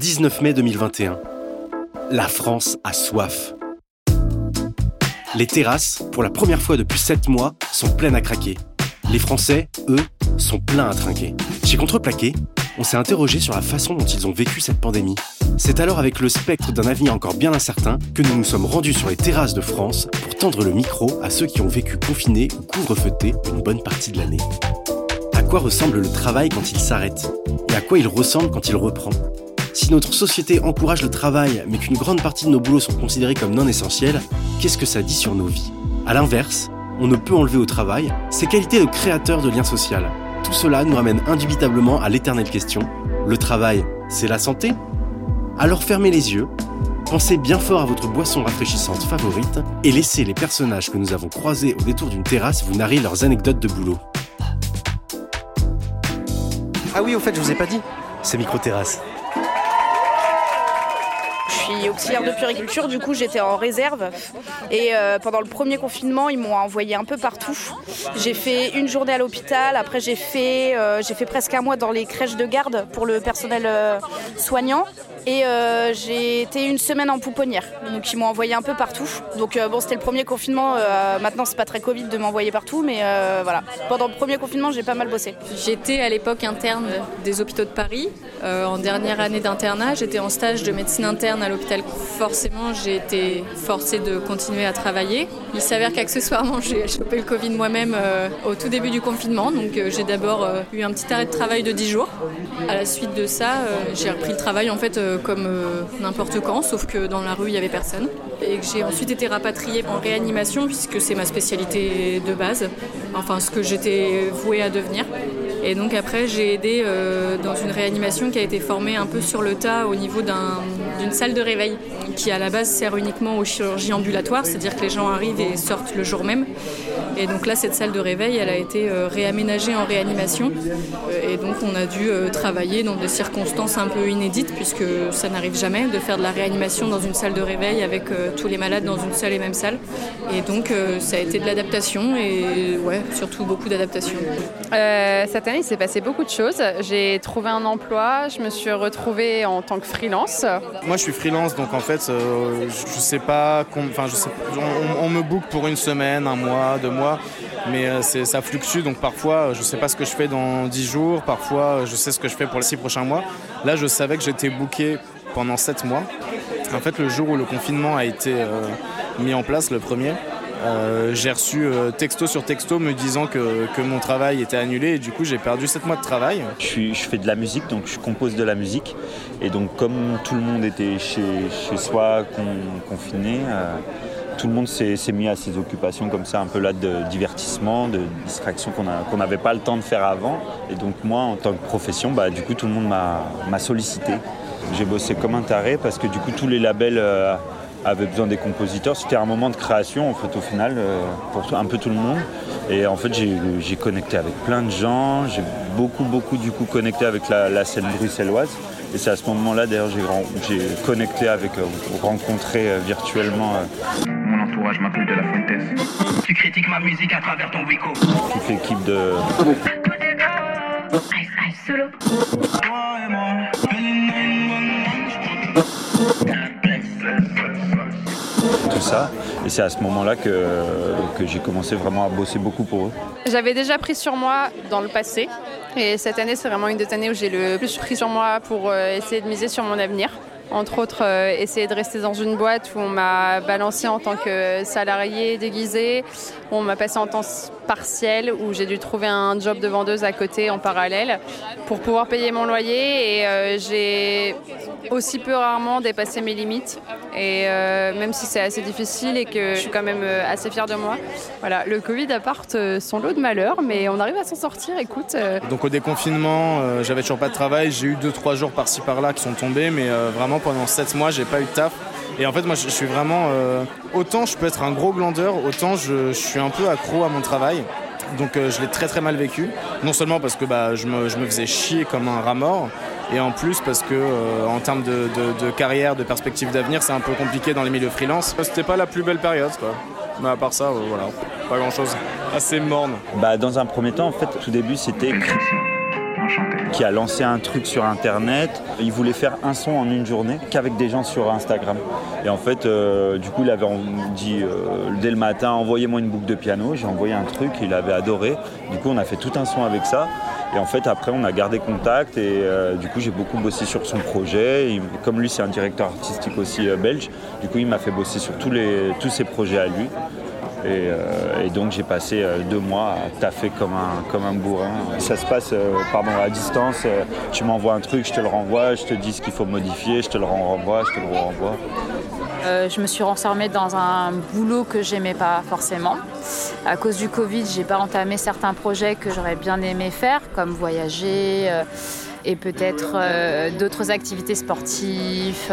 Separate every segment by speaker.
Speaker 1: 19 mai 2021. La France a soif. Les terrasses, pour la première fois depuis 7 mois, sont pleines à craquer. Les Français, eux, sont pleins à trinquer. Chez Contreplaqué, on s'est interrogé sur la façon dont ils ont vécu cette pandémie. C'est alors avec le spectre d'un avenir encore bien incertain que nous nous sommes rendus sur les terrasses de France pour tendre le micro à ceux qui ont vécu confinés ou couvre-feutés une bonne partie de l'année. À quoi ressemble le travail quand il s'arrête? Et à quoi il ressemble quand il reprend? Si notre société encourage le travail mais qu'une grande partie de nos boulots sont considérés comme non essentiels, qu'est-ce que ça dit sur nos vies? A l'inverse, on ne peut enlever au travail ses qualités de créateur de liens sociaux. Tout cela nous ramène indubitablement à l'éternelle question, le travail, c'est la santé? Alors fermez les yeux, pensez bien fort à votre boisson rafraîchissante favorite et laissez les personnages que nous avons croisés au détour d'une terrasse vous narrer leurs anecdotes de boulot. Ah oui, au fait, je vous ai pas dit, c'est micro-terrasse.
Speaker 2: Je suis auxiliaire de puriculture, du coup j'étais en réserve. Et euh, pendant le premier confinement, ils m'ont envoyé un peu partout. J'ai fait une journée à l'hôpital, après j'ai fait, euh, fait presque un mois dans les crèches de garde pour le personnel euh, soignant. Et j'ai été une semaine en pouponnière. Donc ils m'ont envoyé un peu partout. Donc bon, c'était le premier confinement. Maintenant, c'est pas très Covid de m'envoyer partout, mais voilà. Pendant le premier confinement, j'ai pas mal bossé.
Speaker 3: J'étais à l'époque interne des hôpitaux de Paris. En dernière année d'internat, j'étais en stage de médecine interne à l'hôpital. Forcément, j'ai été forcée de continuer à travailler. Il s'avère qu'accessoirement, j'ai chopé le Covid moi-même euh, au tout début du confinement. Donc euh, j'ai d'abord euh, eu un petit arrêt de travail de 10 jours. À la suite de ça, j'ai repris le travail en fait comme n'importe quand, sauf que dans la rue, il n'y avait personne. Et que j'ai ensuite été rapatriée en réanimation, puisque c'est ma spécialité de base, enfin ce que j'étais vouée à devenir. Et donc après, j'ai aidé dans une réanimation qui a été formée un peu sur le tas au niveau d'un- d'une salle de réveil, qui à la base sert uniquement aux chirurgies ambulatoires, c'est-à-dire que les gens arrivent et sortent le jour même. Et donc là, cette salle de réveil, elle a été euh, réaménagée en réanimation. Euh, et donc on a dû euh, travailler dans des circonstances un peu inédites, puisque ça n'arrive jamais de faire de la réanimation dans une salle de réveil avec tous les malades dans une seule et même salle. Et donc ça a été de l'adaptation et ouais, surtout beaucoup d'adaptation.
Speaker 4: Cette année, il s'est passé beaucoup de choses. J'ai trouvé un emploi, je me suis retrouvée en tant que freelance.
Speaker 5: Moi, je suis freelance, donc en fait, euh, je, sais pas, enfin, je sais, on, on me book pour une semaine, un mois, deux mois, mais euh, ça fluctue, donc parfois, euh, je sais pas ce que je fais dans dix jours, parfois, je sais ce que je fais pour les six prochains mois. Là, je savais que j'étais booké pendant sept mois. En fait, le jour où le confinement a été mis en place, le premier, euh, j'ai reçu euh, texto sur texto me disant que, que mon travail était annulé et du coup j'ai perdu 7 mois de travail.
Speaker 6: Je, fais de la musique, donc je compose de la musique. Et donc comme tout le monde était chez, chez soi, con- confiné, euh, tout le monde s'est mis à ses occupations comme ça, un peu là de divertissement, de distraction qu'on n'avait pas le temps de faire avant. Et donc moi, en tant que profession, bah, du coup, tout le monde m'a sollicité. J'ai bossé comme un taré parce que du coup, tous les labels avaient besoin des compositeurs. C'était un moment de création, en fait, au final, euh, pour un peu tout le monde. Et en fait, j'ai j'ai connecté avec plein de gens. J'ai beaucoup, beaucoup, du coup, connecté avec la, la scène bruxelloise. Et c'est à ce moment-là, d'ailleurs, j'ai connecté avec, euh, rencontré euh, virtuellement
Speaker 7: Mon entourage m'appelle de la Fuentes. Tu critiques ma musique à travers ton Wico.
Speaker 6: toute l'équipe de, Et c'est à ce moment-là que, que j'ai commencé vraiment à bosser beaucoup pour eux.
Speaker 4: J'avais déjà pris sur moi dans le passé. Et cette année, c'est vraiment une des années où j'ai le plus pris sur moi pour euh, essayer de miser sur mon avenir. Entre autres, euh, essayer de rester dans une boîte où on m'a balancé en tant que salarié déguisé, où on m'a passé en temps partiel, où j'ai dû trouver un job de vendeuse à côté en parallèle pour pouvoir payer mon loyer. Et euh, j'ai aussi peu rarement dépassé mes limites. Et euh, même si c'est assez difficile et que je suis quand même euh, assez fière de moi, voilà, le Covid apporte euh, son lot de malheurs, mais on arrive à s'en sortir. Écoute,
Speaker 5: Donc au déconfinement, j'avais toujours pas de travail. J'ai eu 2-3 jours par-ci par-là qui sont tombés, mais vraiment pendant 7 mois, j'ai pas eu de taf. Et en fait, moi, je suis vraiment. autant je peux être un gros glandeur, autant je suis un peu accro à mon travail. Donc euh, je l'ai très très mal vécu. Non seulement parce que bah, je, me, je me faisais chier comme un rat mort, et en plus parce que euh, en termes de, de- de carrière, de perspective d'avenir, c'est un peu compliqué dans les milieux freelance. C'était pas la plus belle période, quoi. Mais à part ça, euh, voilà, pas grand chose. Assez morne.
Speaker 6: Bah, dans un premier temps, en fait, tout début, c'était Qui a lancé un truc sur internet. Il voulait faire un son en une journée qu'avec des gens sur Instagram. Et en fait, euh, du coup, il avait dit euh, dès le matin envoyez-moi une boucle de piano. J'ai envoyé un truc, il avait adoré. Du coup, on a fait tout un son avec ça. Et en fait, après, on a gardé contact et euh, du coup, j'ai beaucoup bossé sur son projet. Et comme lui, c'est un directeur artistique aussi belge, du coup, il m'a fait bosser sur tous, les, tous ses projets à lui. Et, euh, et donc j'ai passé euh, deux mois à taffer comme un, comme un bourrin. Ça se passe euh, pardon, à distance. tu m'envoies un truc, je te le renvoie, je te dis ce qu'il faut modifier, je te le renvoie, je te le renvoie.
Speaker 8: Je me suis renfermée dans un boulot que j'aimais pas forcément. À cause du Covid, j'ai pas entamé certains projets que j'aurais bien aimé faire, comme voyager et peut-être d'autres activités sportives,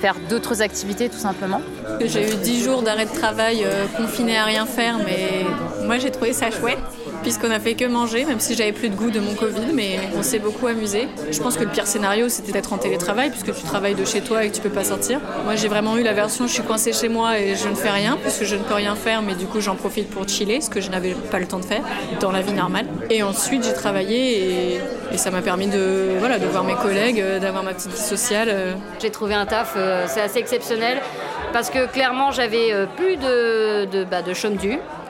Speaker 8: faire d'autres activités tout simplement.
Speaker 3: J'ai eu 10 jours d'arrêt de travail euh, confiné à rien faire, mais moi j'ai trouvé ça chouette. Puisqu'on a fait que manger, même si j'avais plus de goût de mon Covid, mais on s'est beaucoup amusé. Je pense que le pire scénario, c'était d'être en télétravail, puisque tu travailles de chez toi et que tu peux pas sortir. Moi, j'ai vraiment eu la version, je suis coincée chez moi et je ne fais rien, puisque je ne peux rien faire, mais du coup, j'en profite pour chiller, ce que je n'avais pas le temps de faire dans la vie normale. Et ensuite, j'ai travaillé et, et ça m'a permis de, voilà, de voir mes collègues, euh, d'avoir ma petite vie sociale. euh.
Speaker 9: J'ai trouvé un taf, euh, c'est assez exceptionnel parce que clairement j'avais plus de, de, bah.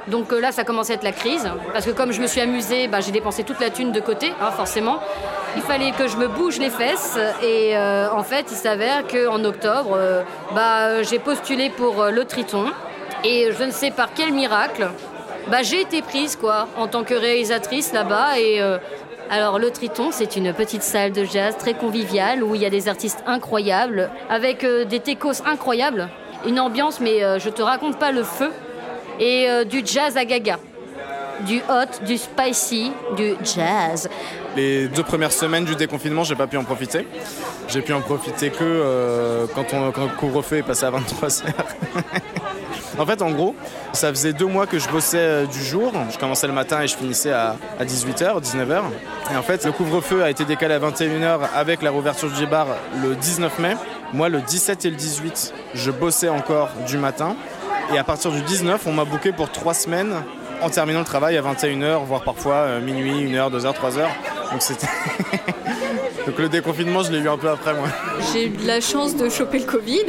Speaker 9: Donc là ça commençait à être la crise parce que comme je me suis amusée, bah, j'ai dépensé toute la thune de côté, hein, forcément. Il fallait que je me bouge les fesses et en fait il s'avère qu'en octobre bah, j'ai postulé pour le Triton et je ne sais par quel miracle bah, j'ai été prise quoi en tant que réalisatrice là-bas et alors le Triton c'est une petite salle de jazz très conviviale où il y a des artistes incroyables avec euh, des techos incroyables, une ambiance mais euh, je te raconte pas le feu et euh, du jazz à gaga. Du hot, du spicy, du jazz.
Speaker 5: Les deux premières semaines du déconfinement, j'ai pas pu en profiter. J'ai pu en profiter que euh, quand, on, le couvre-feu est passé à 23h. en fait, en gros, ça faisait deux mois que je bossais euh, du jour. Je commençais le matin et je finissais à, à 18h, 19h. Et en fait, le couvre-feu a été décalé à 21h avec la réouverture du bar le 19 mai. Moi, le 17 et le 18, je bossais encore du matin. Et à partir du 19, on m'a booké pour trois semaines en terminant le travail à 21h, voire parfois euh, minuit, 1h, 2h, 3h. Donc c'était. Donc le déconfinement, je l'ai eu un peu après moi.
Speaker 3: J'ai eu de la chance de choper le Covid.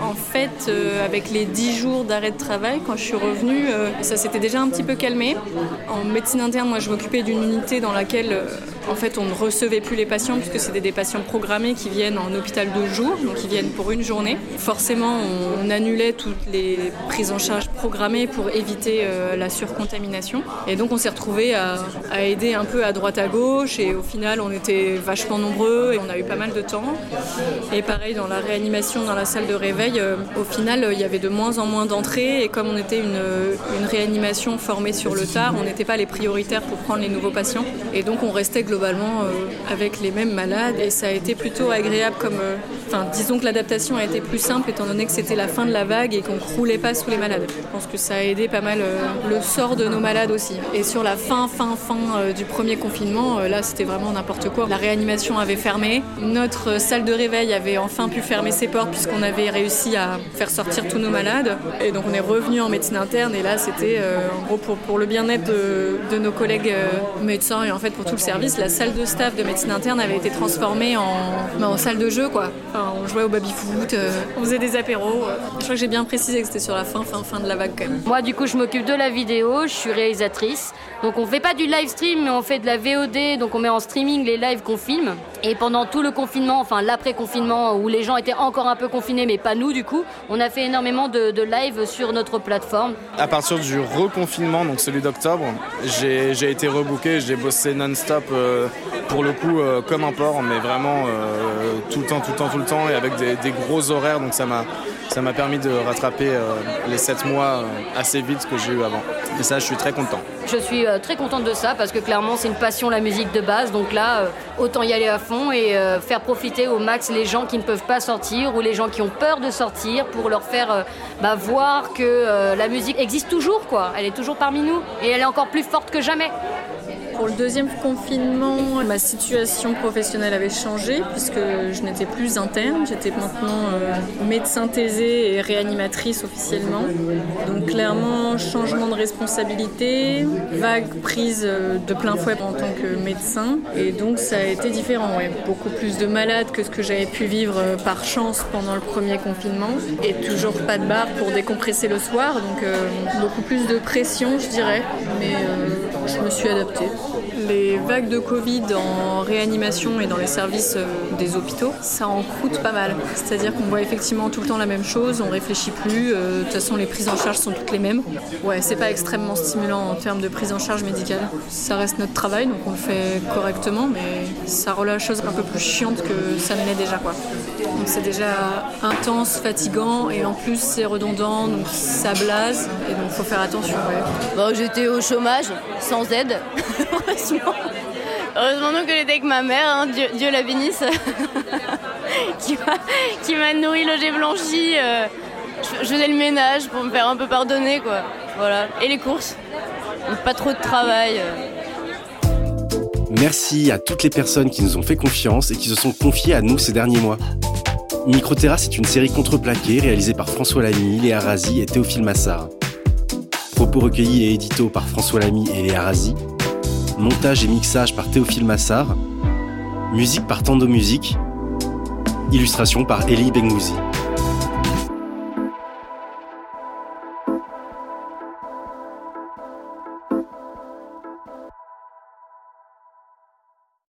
Speaker 3: En fait, euh, avec les 10 jours d'arrêt de travail, quand je suis revenue, euh, ça s'était déjà un petit peu calmé. En médecine interne, moi, je m'occupais d'une unité dans laquelle, euh, en fait, on ne recevait plus les patients puisque c'était des patients programmés qui viennent en hôpital de jour, donc ils viennent pour une journée. Forcément, on, annulait toutes les prises en charge programmées pour éviter euh, la surcontamination. Et donc, on s'est retrouvés à, aider un peu à droite à gauche. Et au final, on était vachement nombreux et on a eu pas mal de temps. Et pareil, dans la réanimation, dans la salle de réveil, euh, au final, il y avait de moins en moins d'entrées. Et comme on était une, une réanimation formée sur le tard, on n'était pas les prioritaires pour prendre les nouveaux patients. Et donc, on restait globalement euh, avec les mêmes malades. Et ça a été plutôt agréable comme. Enfin, disons que l'adaptation a été plus simple étant donné que c'était la fin de la vague et qu'on ne croulait pas sous les malades. Je pense que ça a aidé pas mal euh, le sort de nos malades aussi. Et sur la fin, fin, fin euh, du premier confinement, euh, là, c'était vraiment n'importe quoi. La réanimation avait fermé. Notre salle de réveil avait enfin pu fermer ses portes puisqu'on avait réussi à faire sortir tous nos malades. Et donc, on est revenu en médecine interne. Et là, c'était en gros pour, le bien-être de, nos collègues médecins et en fait pour tout le service. La salle de staff de médecine interne avait été transformée en, bah, salle de jeu, quoi. On jouait au baby-foot, euh, on faisait des apéros. euh. Je crois que j'ai bien précisé que c'était sur la fin, fin, fin de la vague quand même.
Speaker 9: Moi, du coup, je m'occupe de la vidéo, je suis réalisatrice. Donc, on fait pas du live stream, mais on fait de la VOD. Donc, on met en streaming les lives qu'on filme. Et pendant tout le confinement, enfin l'après-confinement, où les gens étaient encore un peu confinés, mais pas nous, du coup, on a fait énormément de, de live sur notre plateforme.
Speaker 5: À partir du reconfinement, donc celui d'octobre, j'ai j'ai été rebooké, j'ai bossé non-stop euh, pour le coup euh, comme un porc, mais vraiment euh, tout le temps, tout le temps, tout le temps, et avec des, gros horaires, donc ça m'a ça m'a permis de rattraper euh, les 7 mois euh, assez vite que j'ai eu avant. Et ça, je suis très content.
Speaker 9: Je suis euh, très contente de ça parce que clairement, c'est une passion la musique de base. Donc là, autant y aller à fond et faire profiter au max les gens qui ne peuvent pas sortir ou les gens qui ont peur de sortir pour leur faire bah, voir que la musique existe toujours, quoi. Elle est toujours parmi nous et elle est encore plus forte que jamais.
Speaker 3: Pour le deuxième confinement, ma situation professionnelle avait changé puisque je n'étais plus interne, j'étais maintenant euh, médecin thésée et réanimatrice officiellement. Donc clairement, changement de responsabilité, vague prise euh, de plein fouet en tant que médecin. Et donc ça a été différent, beaucoup plus de malades que ce que j'avais pu vivre euh, par chance pendant le premier confinement. Et toujours pas de bar pour décompresser le soir, donc beaucoup plus de pression je dirais, je me suis adaptée. Les vagues de Covid en réanimation et dans les services euh, des hôpitaux, ça en coûte pas mal. C'est-à-dire qu'on voit effectivement tout le temps la même chose, on réfléchit plus, euh, de toute façon les prises en charge sont toutes les mêmes. Ouais, c'est pas extrêmement stimulant en termes de prise en charge médicale. Ça reste notre travail, donc on le fait correctement, mais ça rend la chose un peu plus chiante que ça ne l'est déjà. Donc c'est déjà intense, fatigant, et en plus c'est redondant, donc ça blase, et donc faut faire attention.
Speaker 10: Bon, J'étais au chômage, sans aide. Heureusement. Heureusement que j'étais avec ma mère, hein, Dieu, la bénisse, qui m'a nourri, logé, blanchi. Euh, je, faisais le ménage pour me faire un peu pardonner, quoi. Voilà. Et les courses. pas trop de travail. Euh.
Speaker 1: Merci à toutes les personnes qui nous ont fait confiance et qui se sont confiées à nous ces derniers mois. Microterrasse est une série contreplaquée réalisée par François Lamy, Léa Razi et Théophile Massard. Propos recueillis et édito par François Lamy et Léa Razi montage et mixage par Théophile Massard, musique par Tando Musique, illustration par Elie Bengouzi.